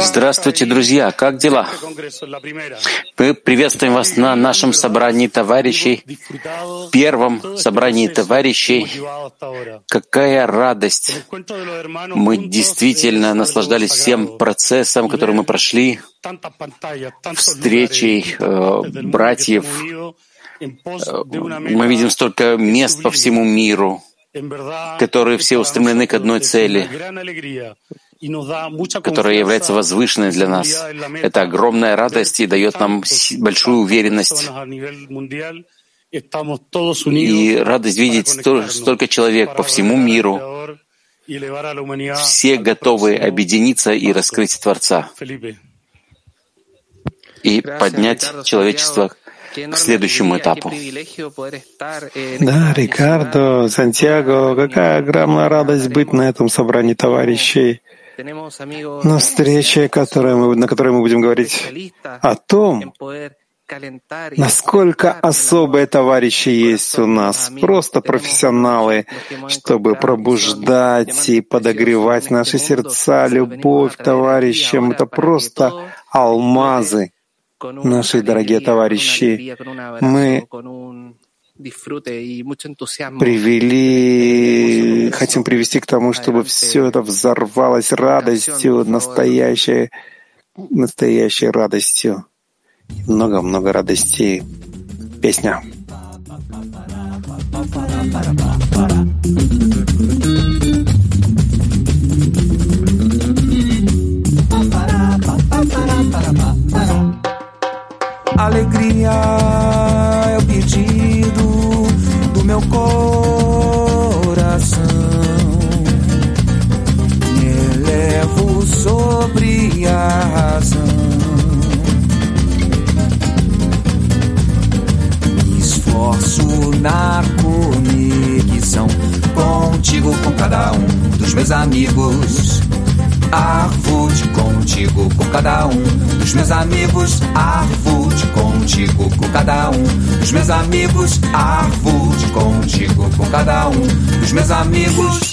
Здравствуйте, друзья! Как дела? Мы приветствуем вас на нашем собрании товарищей, первом собрании товарищей. Какая радость! Мы действительно наслаждались всем процессом, который мы прошли, встречей э, братьев. Э, мы видим столько мест по всему миру, которые все устремлены к одной цели которая является возвышенной для нас. Это огромная радость и дает нам большую уверенность. И радость видеть столько человек по всему миру, все готовы объединиться и раскрыть Творца и поднять человечество к следующему этапу. Да, Рикардо, Сантьяго, какая огромная радость быть на этом собрании товарищей. На встрече, которой мы, на которой мы будем говорить о том, насколько особые товарищи есть у нас, просто профессионалы, чтобы пробуждать и подогревать наши сердца, любовь к товарищам. Это просто алмазы, наши дорогие товарищи. Мы привели, хотим привести к тому, чтобы все это взорвалось радостью, настоящей, настоящей радостью. Много-много радостей. Песня. Alegria é o pedido do meu coração. Me elevo sobre a razão. Me esforço na conexão contigo, com cada um dos meus amigos Arvote contigo com cada um dos meus amigos. Arvote contigo com cada um dos meus amigos. Arvote contigo com cada um dos meus amigos.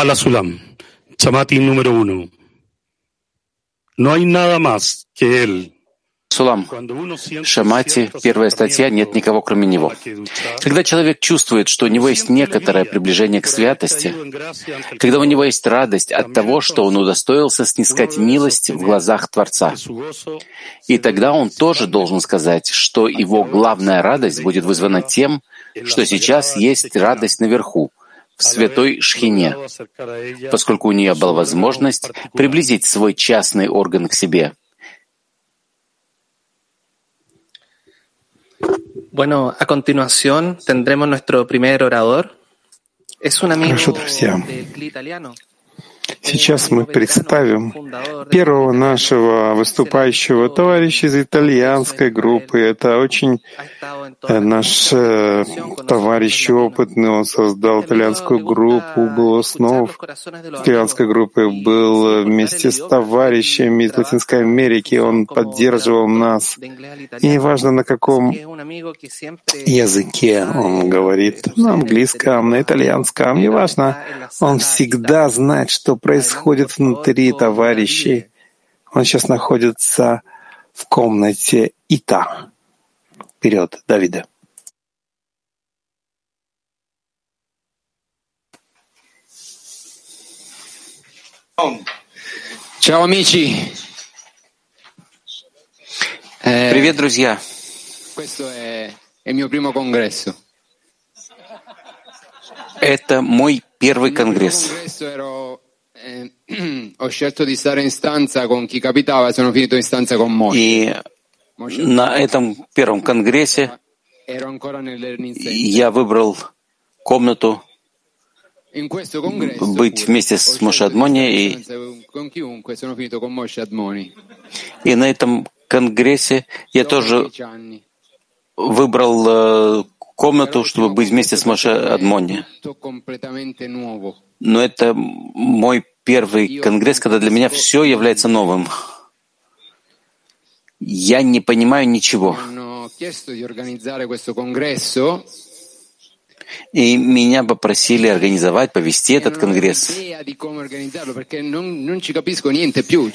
Bala Sulam, Chamati número uno. No hay nada más que él. Сулам, Шамати, первая статья, нет никого кроме него. Когда человек чувствует, что у него есть некоторое приближение к святости, когда у него есть радость от того, что он удостоился снискать милость в глазах Творца, и тогда он тоже должен сказать, что его главная радость будет вызвана тем, что сейчас есть радость наверху, в святой Шхине, поскольку у нее была возможность приблизить свой частный орган к себе. Bueno, a continuación tendremos nuestro primer orador. Es un amigo Хорошо, друзья. Сейчас мы представим первого нашего выступающего товарища из итальянской группы. Это очень э, наш э, товарищ опытный. Он создал итальянскую группу, был основ итальянской группы, был вместе с товарищами из Латинской Америки. Он поддерживал нас. И неважно, на каком языке он говорит, на английском, на итальянском, неважно, он всегда знает, что происходит внутри товарищей. Он сейчас находится в комнате Ита. Вперед, Давида. Ciao amici. Привет, друзья. Это мой первый конгресс. И на этом первом конгрессе я выбрал комнату быть вместе с Мошадмони и, и на этом конгрессе я тоже выбрал э, комнату, чтобы быть вместе с Моше Адмони. Но это мой первый конгресс, когда для меня все является новым. Я не понимаю ничего. И меня попросили организовать, повести этот конгресс. И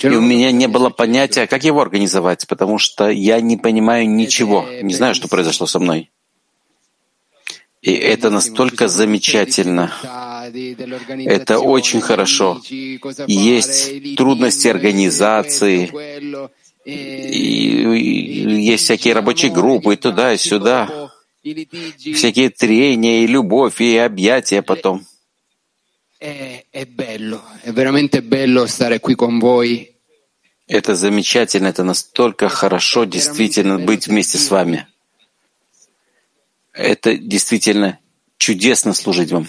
у меня не было понятия, как его организовать, потому что я не понимаю ничего, не знаю, что произошло со мной. И это настолько замечательно. Это очень хорошо. Есть трудности организации, и есть всякие рабочие группы и туда, и сюда всякие трения и любовь, и объятия потом. Это замечательно, это настолько хорошо действительно быть вместе с вами. Это действительно чудесно служить вам.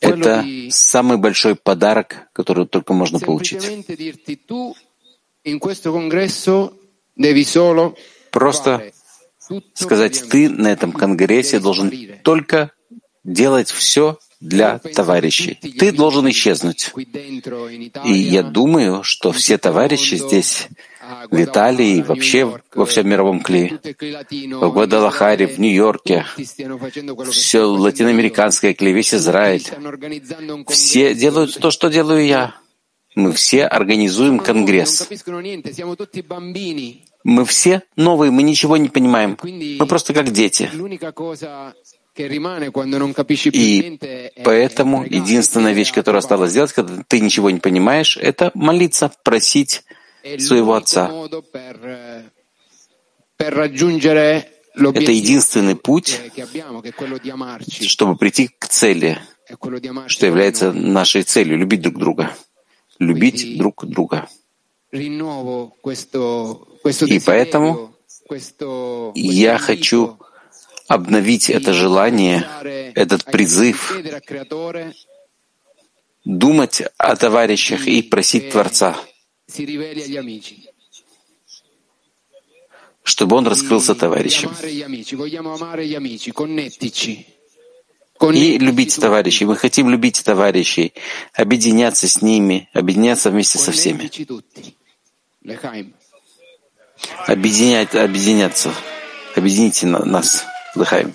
Это самый большой подарок, который только можно получить. Просто сказать, ты на этом конгрессе должен только делать все для товарищей. Ты должен исчезнуть. И я думаю, что все товарищи здесь, в Италии вообще во всем мировом клее, в Гвадалахаре, в Нью-Йорке, все латиноамериканское клей, весь Израиль, все делают то, что делаю я. Мы все организуем конгресс. Мы все новые, мы ничего не понимаем. Мы просто как дети. И поэтому единственная вещь, которая осталась сделать, когда ты ничего не понимаешь, это молиться, просить своего Отца. Это единственный путь, чтобы прийти к цели, что является нашей целью — любить друг друга. Любить друг друга. И поэтому я хочу обновить это желание, этот призыв, думать о товарищах и просить Творца, чтобы он раскрылся товарищам. И любить товарищей. Мы хотим любить товарищей, объединяться с ними, объединяться вместе со всеми. Объединять, объединяться. Объедините нас. Лыхаем.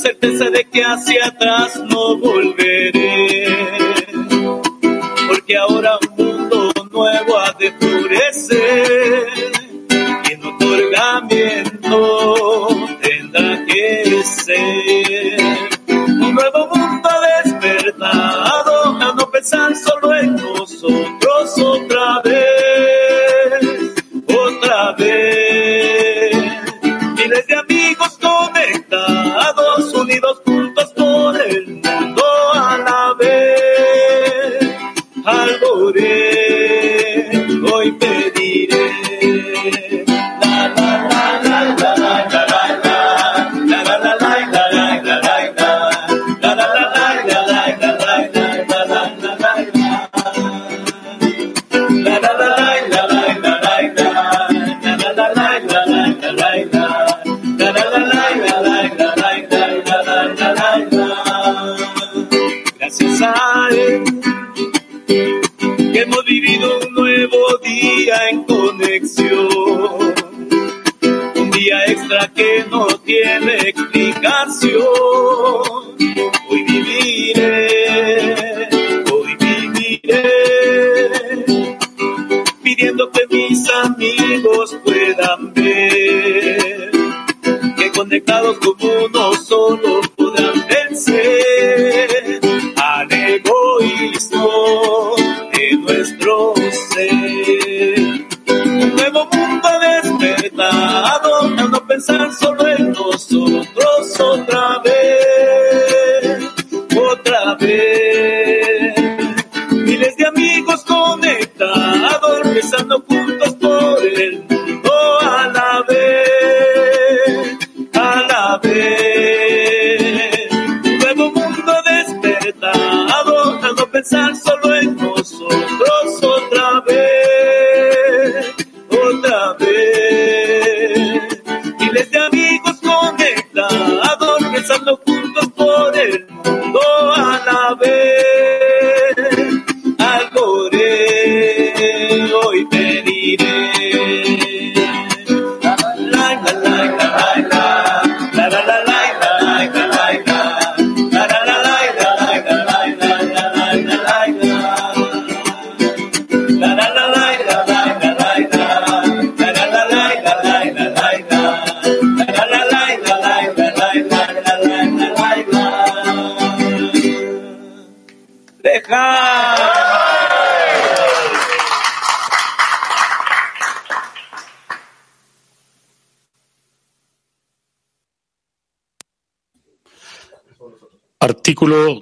Certeza de que hacia atrás no volveré.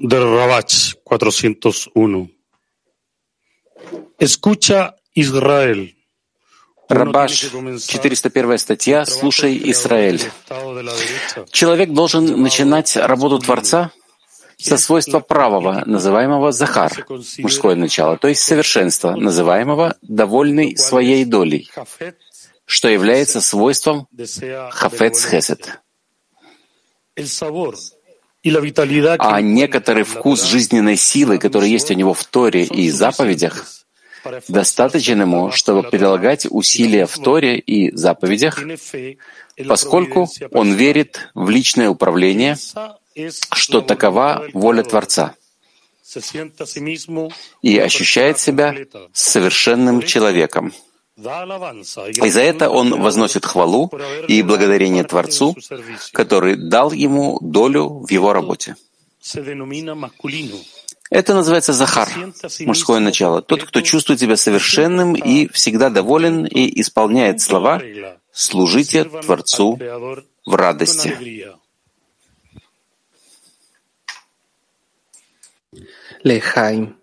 De Rabach 401. Escucha, Israel. Рабаш, 401 статья «Слушай, Израиль». Человек должен начинать работу Творца со свойства правого, называемого Захар, мужское начало, то есть совершенства, называемого довольный своей долей, что является свойством Хафец Хесед. А некоторый вкус жизненной силы, который есть у него в Торе и заповедях, достаточен ему, чтобы прилагать усилия в Торе и заповедях, поскольку он верит в личное управление, что такова воля Творца, и ощущает себя совершенным человеком. И за это он возносит хвалу и благодарение Творцу, который дал ему долю в его работе. Это называется Захар, мужское начало. Тот, кто чувствует себя совершенным и всегда доволен и исполняет слова «служите Творцу в радости». Lejaim.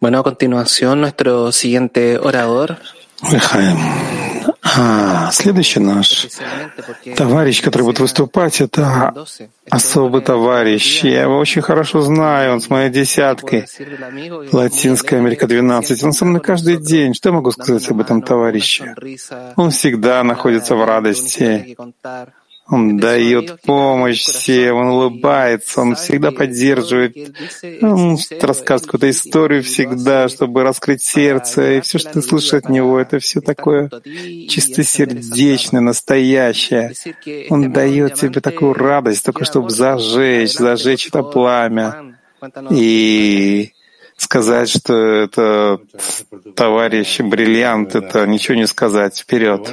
Bueno, a continuación, nuestro siguiente orador. Лехаем. А, следующий наш товарищ, который будет выступать, это особый товарищ. Я его очень хорошо знаю, он с моей десяткой. Латинская Америка 12. Он со мной каждый день. Что я могу сказать об этом товарище? Он всегда находится в радости. Он дает помощь всем, он улыбается, он всегда поддерживает. Он расскажет какую-то историю всегда, чтобы раскрыть сердце. И все, что ты слышишь от него, это все такое чистосердечное, настоящее. Он дает тебе такую радость, только чтобы зажечь, зажечь это пламя. И сказать, что это товарищ бриллиант, это ничего не сказать. Вперед.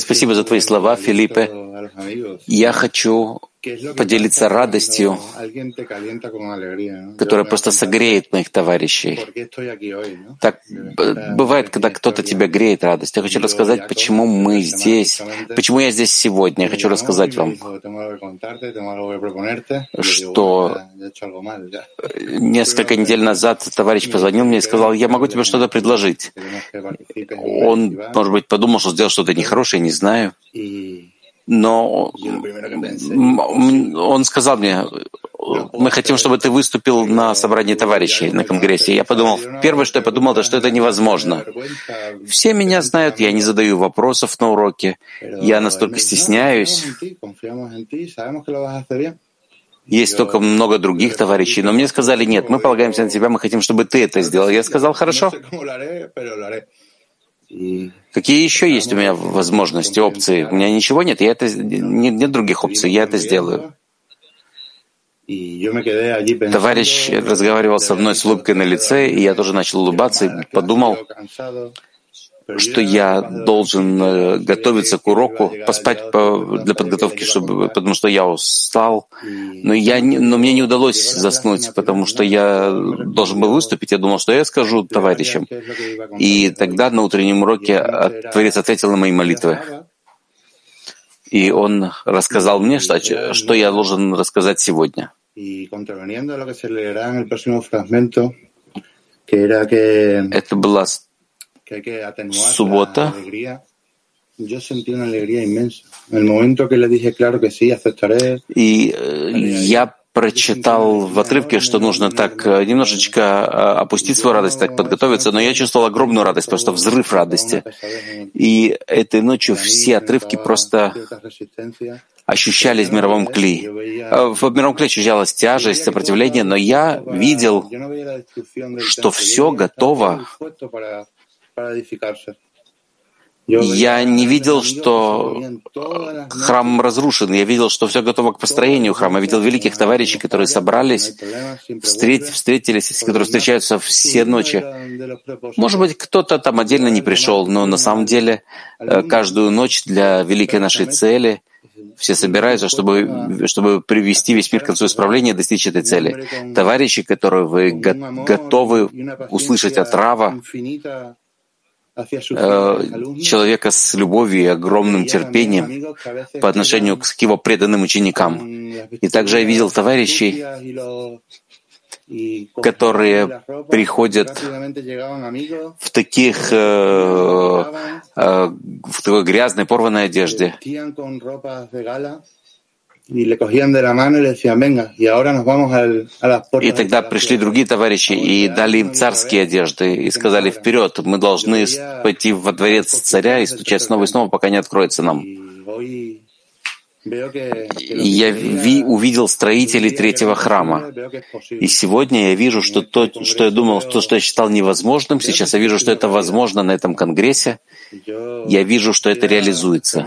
Спасибо за твои слова, Филиппе. Я хочу поделиться радостью, которая просто согреет моих товарищей. Так бывает, когда кто-то тебя греет радость. Я хочу рассказать, почему мы здесь, почему я здесь сегодня. Я хочу рассказать вам, что несколько недель назад товарищ позвонил мне и сказал, я могу тебе что-то предложить. Он, может быть, подумал, что сделал что-то нехорошее, не знаю но он сказал мне, мы хотим, чтобы ты выступил на собрании товарищей на Конгрессе. Я подумал, первое, что я подумал, это что это невозможно. Все меня знают, я не задаю вопросов на уроке, я настолько стесняюсь. Есть только много других товарищей, но мне сказали, нет, мы полагаемся на тебя, мы хотим, чтобы ты это сделал. Я сказал, хорошо. Какие еще есть у меня возможности, опции? У меня ничего нет, я это, нет, нет других опций, я это сделаю. Товарищ разговаривал со мной с улыбкой на лице, и я тоже начал улыбаться и подумал, что я должен э, готовиться к уроку, поспать по, для подготовки, чтобы, потому что я устал. Но, я не, но мне не удалось заснуть, потому что я должен был выступить. Я думал, что я скажу товарищам. И тогда на утреннем уроке Творец ответил на мои молитвы. И он рассказал мне, что, что я должен рассказать сегодня. Это была суббота, и я прочитал в отрывке, что нужно так немножечко э, опустить свою радость, так подготовиться, но я чувствовал огромную радость, просто взрыв радости. И этой ночью все отрывки просто ощущались в мировом кли. В мировом кли ощущалась тяжесть, сопротивление, но я видел, что все готово я не видел, что храм разрушен. Я видел, что все готово к построению храма. Я видел великих товарищей, которые собрались, встретились, встретились, которые встречаются все ночи. Может быть, кто-то там отдельно не пришел, но на самом деле э, каждую ночь для великой нашей цели все собираются, чтобы, чтобы привести весь мир к концу исправления, достичь этой цели. Товарищи, которые вы готовы услышать от Рава, человека с любовью и огромным терпением по отношению к его преданным ученикам. И также я видел товарищей, которые приходят в таких э, э, в такой грязной порванной одежде и тогда пришли другие товарищи и дали им царские одежды и сказали, вперед, мы должны пойти во дворец царя и стучать снова и снова, пока не откроется нам. И я ви, увидел строителей третьего храма. И сегодня я вижу, что то, что я думал, то, что я считал невозможным, сейчас я вижу, что это возможно на этом конгрессе. Я вижу, что это реализуется.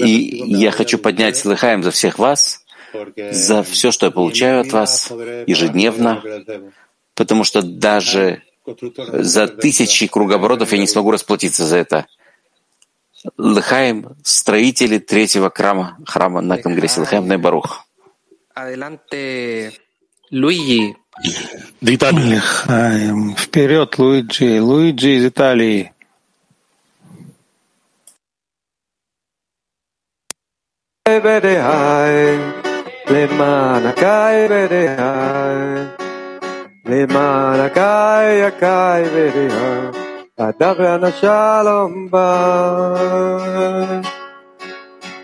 И я хочу поднять Лыхаем за всех вас, за все, что я получаю от вас ежедневно, потому что даже за тысячи круговоротов я не смогу расплатиться за это. Лыхаем, строители третьего храма, храма на Конгрессе Лыхаем Найбарух. Луиджи. Вперед, Луиджи. Луиджи из Италии. Vedrai, le manacai vedrai, le manacai acai vedrai, adavana shalom.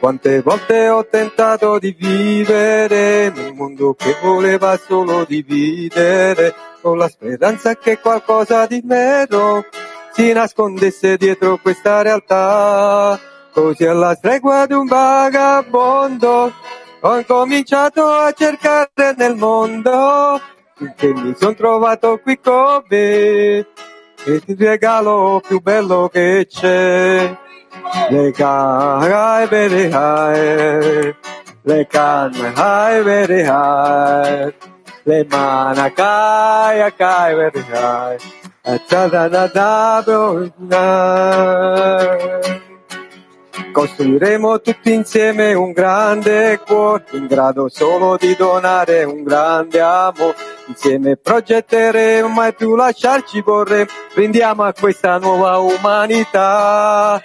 Quante volte ho tentato di vivere in un mondo che voleva solo dividere, con la speranza che qualcosa di meno si nascondesse dietro questa realtà. Così alla stregua di un vagabondo ho incominciato a cercare nel mondo finché mi son trovato qui con me e ti regalo più bello che c'è. Le cagai bere hai, le canne hai bere hai, le mana kai kai bere hai, da da da da da Costruiremo tutti insieme un grande cuore, in grado solo di donare un grande amore. Insieme progetteremo, mai più lasciarci vorremmo. Brindiamo a questa nuova umanità.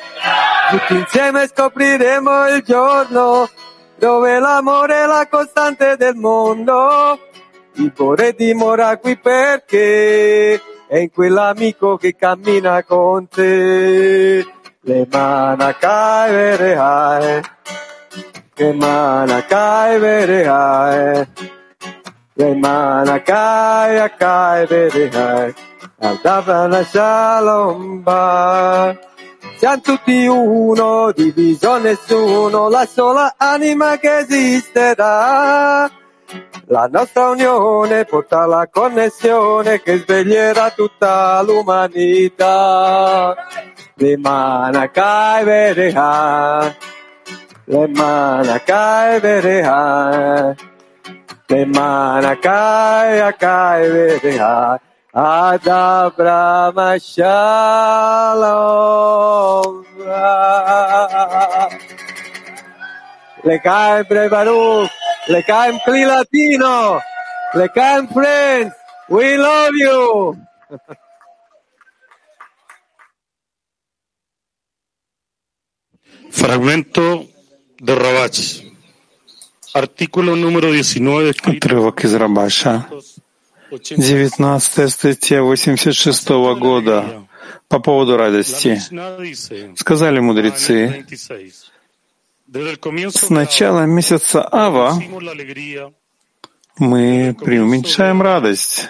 Tutti insieme scopriremo il giorno dove l'amore è la costante del mondo. Il cuore dimora qui perché è in quell'amico che cammina con te. למען הקאי ורעי, למען הקאי ורעי, למען הקאי הקאי ורעי, עבדה ולשלום בא. Siamo tutti uno, diviso nessuno, la sola anima che esisterà. La nostra unione porta la connessione che sveglierà tutta l'umanità. Le manacai vereha, le manacai vereha, le manacai acai vereha. Adabra shalom. Le cae brevaruch. Лекаем Кли Латино! Лекаем Friends! We love you! Фрагменту Дарабач. Артикул номер 19. Отрывок из Рабаша. 19 статья 86 -го года по поводу радости. Сказали мудрецы, с начала месяца Ава мы преуменьшаем радость,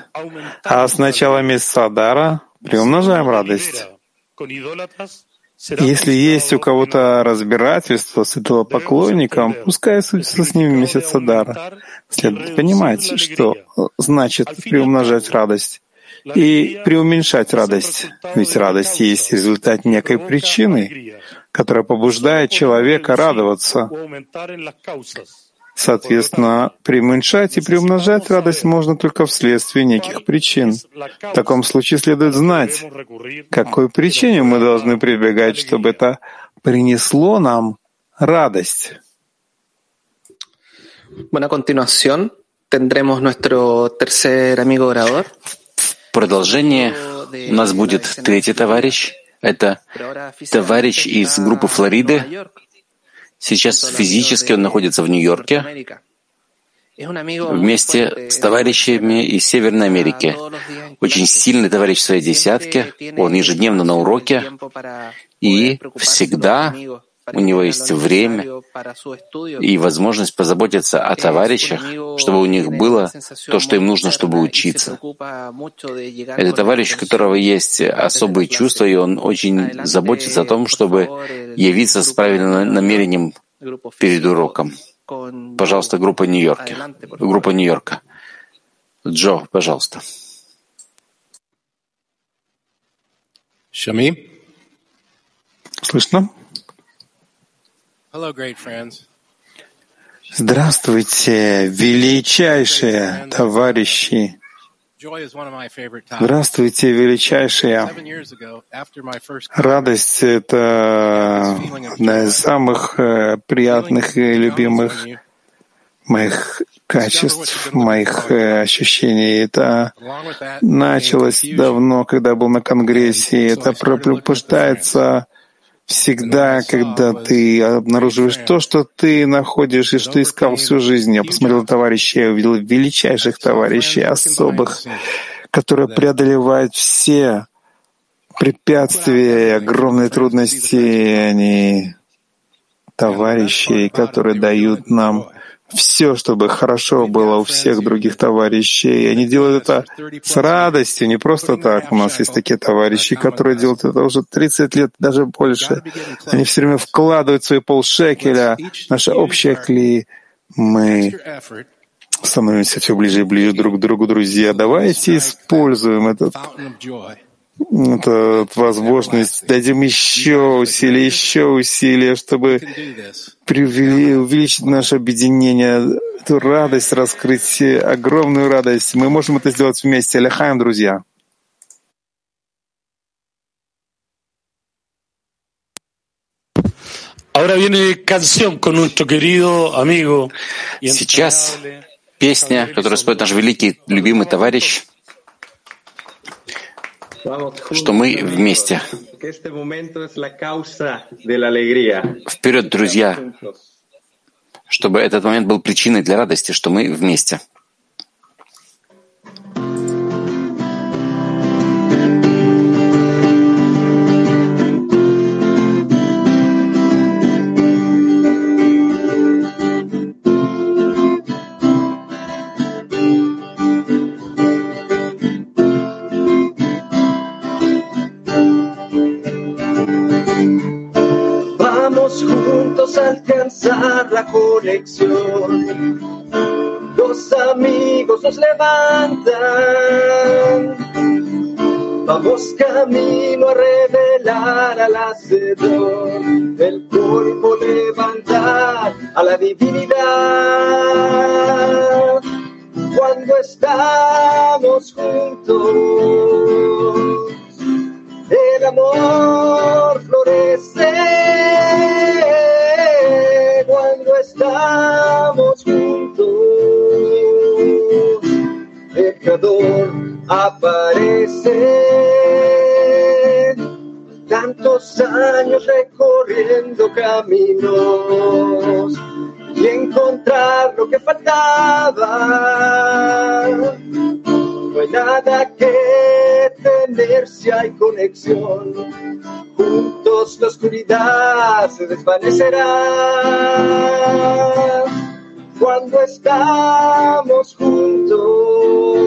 а с начала месяца Адара приумножаем радость. Если есть у кого-то разбирательство с этого поклонником, пускай судится с ним месяц Адара. Следует понимать, что значит приумножать радость и преуменьшать радость. Ведь радость есть результат некой причины, которая побуждает человека радоваться. Соответственно, преуменьшать и приумножать радость можно только вследствие неких причин. В таком случае следует знать, к какой причине мы должны прибегать, чтобы это принесло нам радость. Bueno, a continuación tendremos nuestro tercer amigo orador. В продолжение у нас будет третий товарищ. Это товарищ из группы Флориды, Сейчас физически он находится в Нью-Йорке. Вместе с товарищами из Северной Америки. Очень сильный товарищ в своей десятке, он ежедневно на уроке, и всегда у него есть время и возможность позаботиться о товарищах, чтобы у них было то, что им нужно, чтобы учиться. Это товарищ, у которого есть особые чувства, и он очень заботится о том, чтобы явиться с правильным намерением перед уроком. Пожалуйста, группа Нью-Йорка. Группа Нью-Йорка. Джо, пожалуйста. Шами? Слышно? Здравствуйте, величайшие товарищи! Здравствуйте, величайшие! Радость — это одна из самых э, приятных и любимых моих качеств, моих э, ощущений. Это началось давно, когда был на Конгрессе. Это пробуждается всегда, когда ты обнаруживаешь то, что ты находишь и что искал всю жизнь. Я посмотрел товарищей, я увидел величайших товарищей, особых, которые преодолевают все препятствия и огромные трудности. Они товарищи, которые дают нам все, чтобы хорошо было у всех других товарищей. И они делают это с радостью, не просто так. У нас есть такие товарищи, которые делают это уже 30 лет, даже больше. Они все время вкладывают свои полшекеля, наши общие кли. Мы становимся все ближе и ближе друг к другу, друзья. Давайте используем этот это возможность, дадим еще усилия, еще усилия, чтобы привели, увеличить наше объединение, эту радость раскрыть, огромную радость. Мы можем это сделать вместе. Ляхаем, друзья. Сейчас песня, которую споет наш великий, любимый товарищ, что мы вместе. Вперед, друзья, чтобы этот момент был причиной для радости, что мы вместе. La conexión. Los amigos nos levantan. Vamos camino a revelar al hacedor, el cuerpo levantar a la divinidad. Cuando estamos juntos, el amor el Creador aparece. Tantos años recorriendo caminos y encontrar lo que faltaba. No hay nada que tener si hay conexión juntos la oscuridad se desvanecerá. Cuando estamos juntos,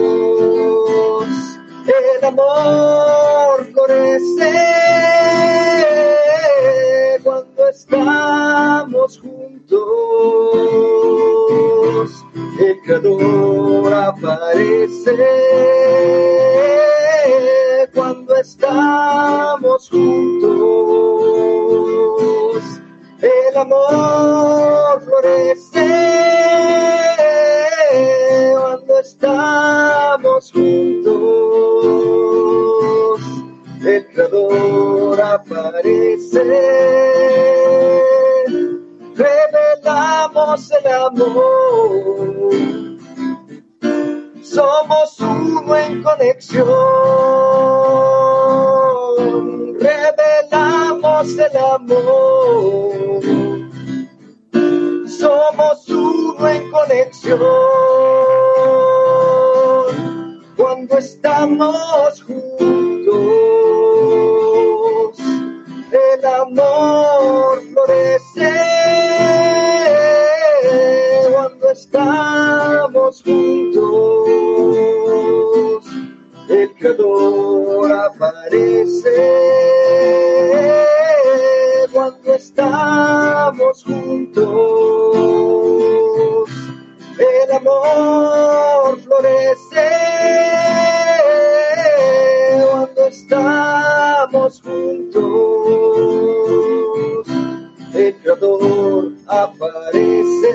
el amor florece. Cuando estamos juntos, estamos juntos, el Creador aparece.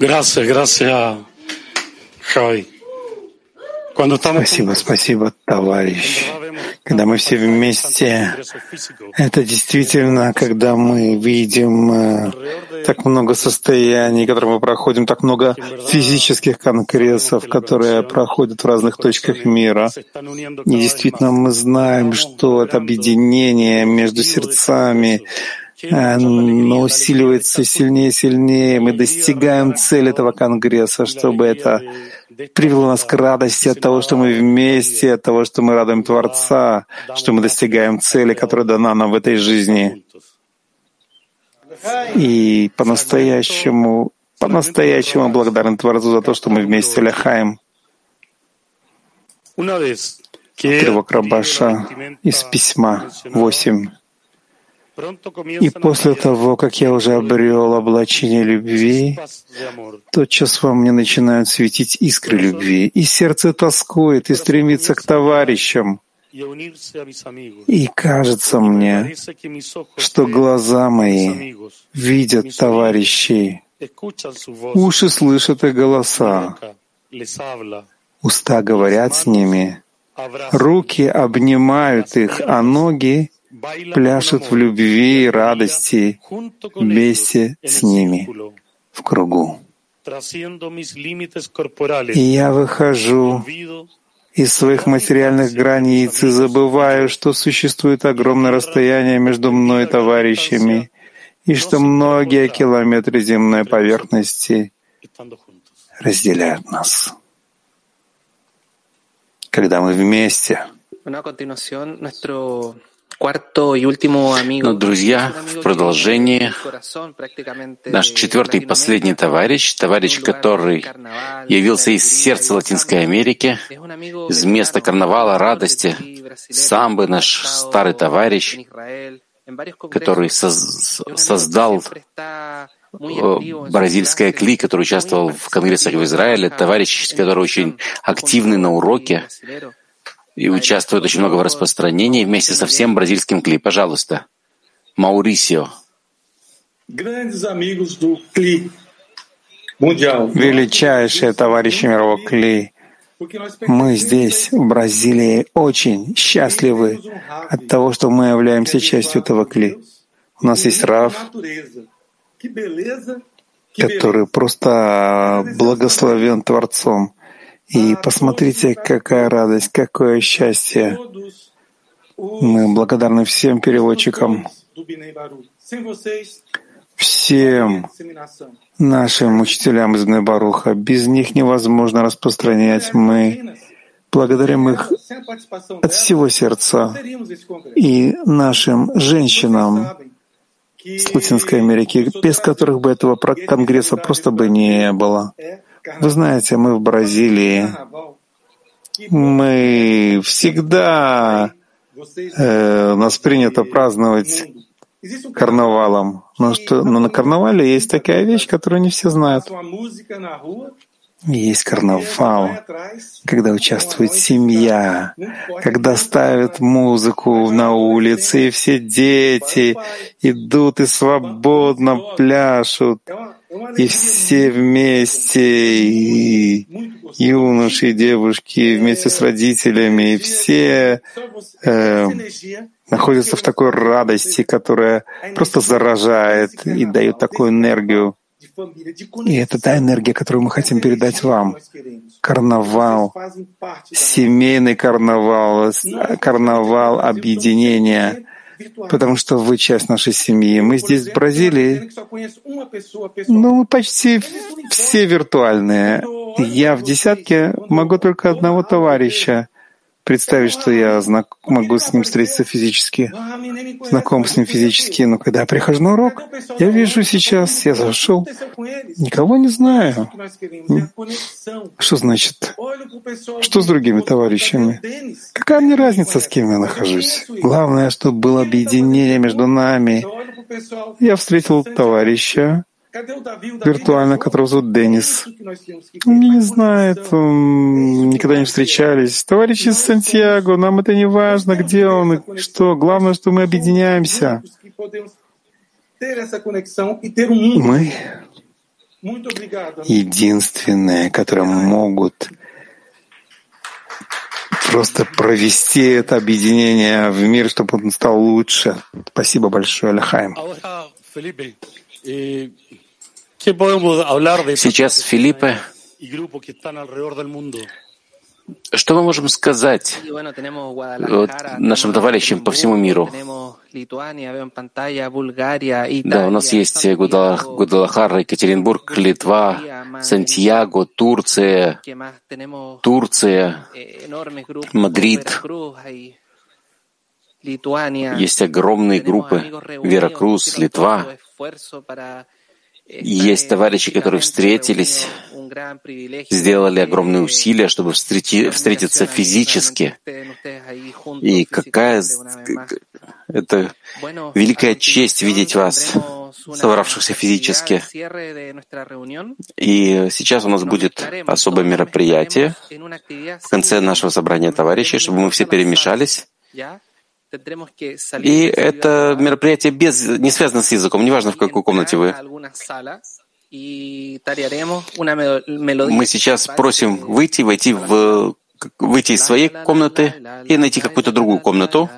Gracias, gracias, Javi. Спасибо, спасибо, товарищ. Когда мы все вместе, это действительно, когда мы видим э, так много состояний, которые мы проходим, так много физических конгрессов, которые проходят в разных точках мира. И действительно мы знаем, что это объединение между сердцами, оно усиливается сильнее и сильнее. Мы достигаем цели этого Конгресса, чтобы это привело нас к радости от того, что мы вместе, от того, что мы радуем Творца, что мы достигаем цели, которая дана нам в этой жизни. И по-настоящему, по-настоящему благодарен Творцу за то, что мы вместе ляхаем. Отрывок Рабаша из письма 8. И после того, как я уже обрел облачение любви, тотчас во мне начинают светить искры любви, и сердце тоскует и стремится к товарищам. И кажется мне, что глаза мои видят товарищей, уши слышат их голоса, уста говорят с ними, руки обнимают их, а ноги пляшут в любви и радости вместе с ними в кругу. И я выхожу из своих материальных границ и забываю, что существует огромное расстояние между мной и товарищами, и что многие километры земной поверхности разделяют нас. Когда мы вместе. Но, друзья, в продолжении наш четвертый и последний товарищ, товарищ, который явился из сердца Латинской Америки, из места карнавала, радости, самбы, наш старый товарищ, который соз создал бразильское кли, который участвовал в конгрессах в Израиле, товарищ, который очень активный на уроке, и участвует очень много в распространении вместе со всем бразильским кли. Пожалуйста, Маурисио. Величайшие товарищи мирового кли. Мы здесь, в Бразилии, очень счастливы от того, что мы являемся частью этого кли. У нас есть Рав, который просто благословен Творцом. И посмотрите, какая радость, какое счастье. Мы благодарны всем переводчикам, всем нашим учителям из Баруха. Без них невозможно распространять. Мы благодарим их от всего сердца и нашим женщинам с Латинской Америки, без которых бы этого конгресса просто бы не было. Вы знаете, мы в Бразилии, мы всегда э, нас принято праздновать карнавалом. Но, что, но на карнавале есть такая вещь, которую не все знают. Есть карнавал, когда участвует семья, когда ставят музыку на улице, и все дети идут и свободно пляшут, и все вместе, и юноши, и девушки вместе с родителями, и все э, находятся в такой радости, которая просто заражает и дает такую энергию. И это та энергия, которую мы хотим передать вам. Карнавал, семейный карнавал, карнавал объединения, потому что вы часть нашей семьи. Мы здесь, в Бразилии, ну, мы почти все виртуальные. Я в десятке могу только одного товарища представить, что я знак... могу с ним встретиться физически, знаком с ним физически. Но когда я прихожу на урок, я вижу сейчас, я зашел, никого не знаю. Что значит? Что с другими товарищами? Какая мне разница, с кем я нахожусь? Главное, чтобы было объединение между нами. Я встретил товарища, виртуально, которого зовут Денис. Он не знает, он, никогда не встречались. Товарищ из Сантьяго, нам это не важно, где он и что. Главное, что мы объединяемся. Мы единственные, которые могут просто провести это объединение в мир, чтобы он стал лучше. Спасибо большое, Лехаем. Сейчас Филиппе Что мы можем сказать вот, нашим товарищам по всему миру? Да, у нас есть Гудалахар, Екатеринбург, Литва, Сантьяго, Турция, Турция, Мадрид. Есть огромные группы. Веракрус, Литва. Есть товарищи, которые встретились, сделали огромные усилия, чтобы встретиться физически. И какая это великая честь видеть вас, собравшихся физически. И сейчас у нас будет особое мероприятие в конце нашего собрания товарищей, чтобы мы все перемешались. И это мероприятие без, не связано с языком, неважно в какой комнате вы. Мы сейчас просим выйти, войти в выйти из своей комнаты и найти какую-то другую комнату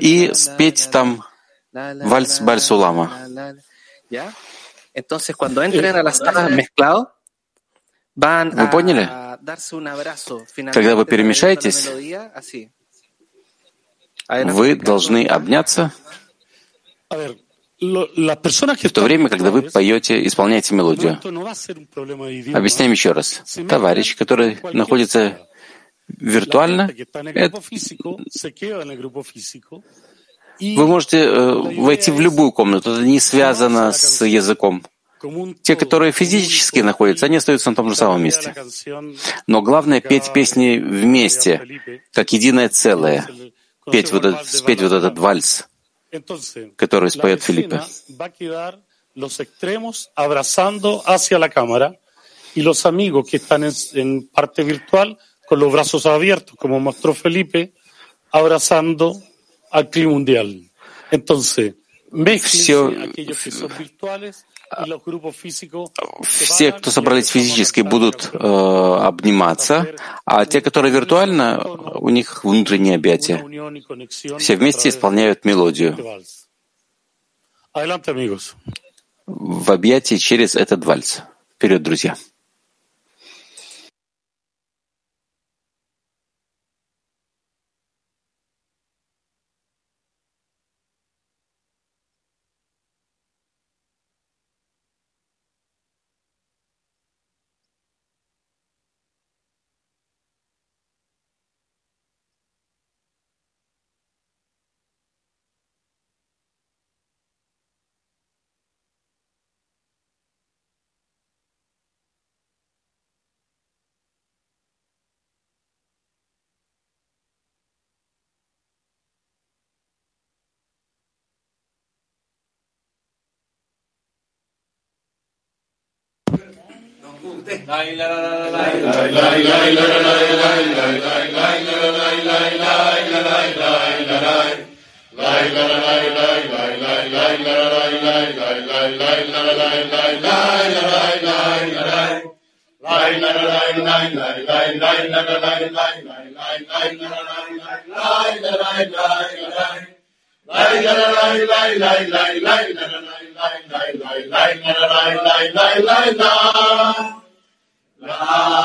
и спеть там вальс Бальсулама. Вы поняли? Когда вы перемешаетесь, вы должны обняться в то время, когда вы поете, исполняете мелодию. Объясняем еще раз. Товарищ, который находится виртуально, это... вы можете э, войти в любую комнату, это не связано с языком. Те, которые физически находятся, они остаются на том же самом месте. Но главное — петь песни вместе, как единое целое петь вот этот, спеть вот этот вальс, который споет Филиппе. los extremos abrazando hacia la cámara y los amigos que están en, en, parte virtual con los brazos abiertos, como mostró Felipe, abrazando al clima mundial. Entonces, mezclen aquellos que son virtuales все, кто собрались физически, будут э, обниматься, а те, которые виртуально, у них внутреннее объятие. Все вместе исполняют мелодию в объятии через этот вальс. Вперед, друзья! usted. La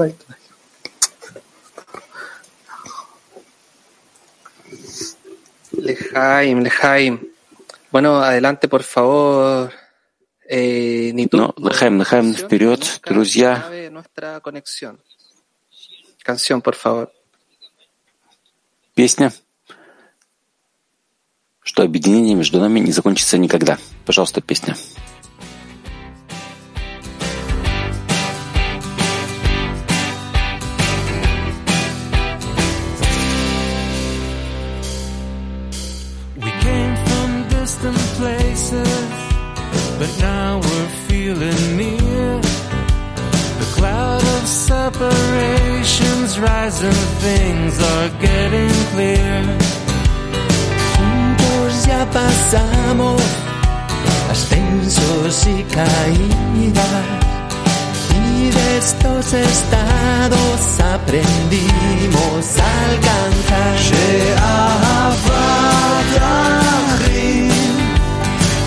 like Лехаим, лехаим. Bueno, adelante, por favor. Eh. Ну, Лехем, Лехем, вперед, друзья. Nuestra conexión. Canción, por favor. Песня, что объединение между нами не закончится никогда. Пожалуйста, песня. y caídas. Y de estos estados aprendimos a alcanzar. שאהבת אחים,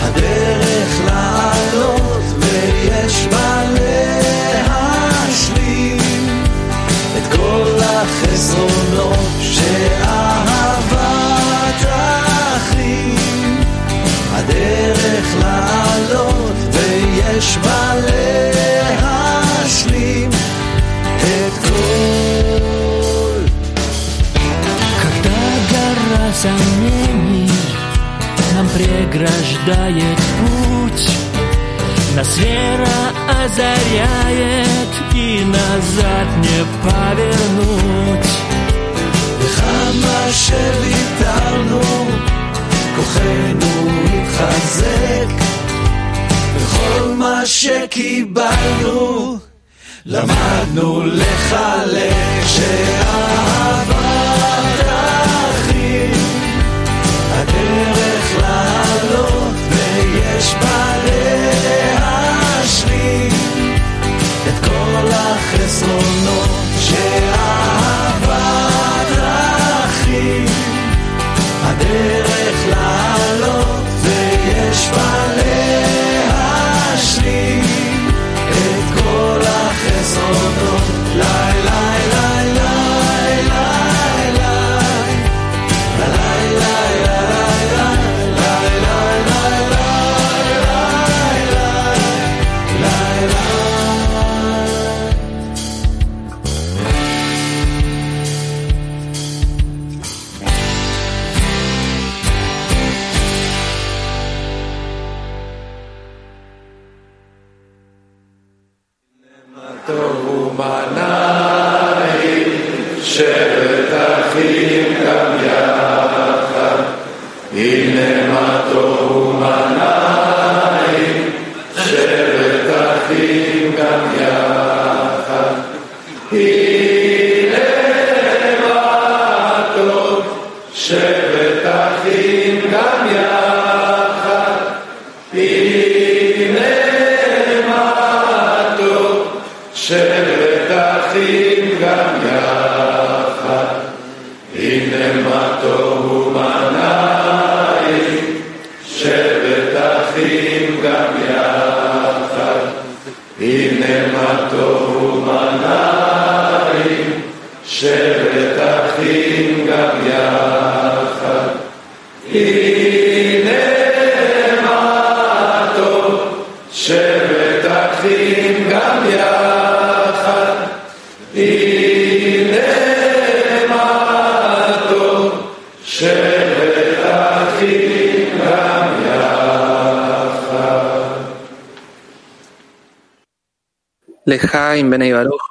הדרך לעלות ויש בה להשלים את כל החסרונות שאהבת ויש בה להשלים את כל Когда гора сомнений нам преграждает путь, нас вера озаряет и назад не повернуть. וכמה שוויתרנו, כוחנו התחזק, וכל מה שקיבלנו, למדנו לחלק שאהבת אחים, הדרך לעלות ויש בה להשלים את כל החסרונות שאהבת אחים, הדרך Lejain, Benei Baruch,